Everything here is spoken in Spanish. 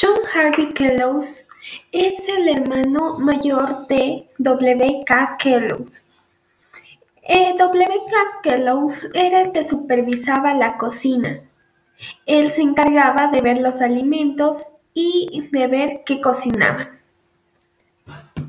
John Harvey Kellogg es el hermano mayor de W. K. Kellogg. Eh, w. K. Kellogg era el que supervisaba la cocina. Él se encargaba de ver los alimentos y de ver qué cocinaban.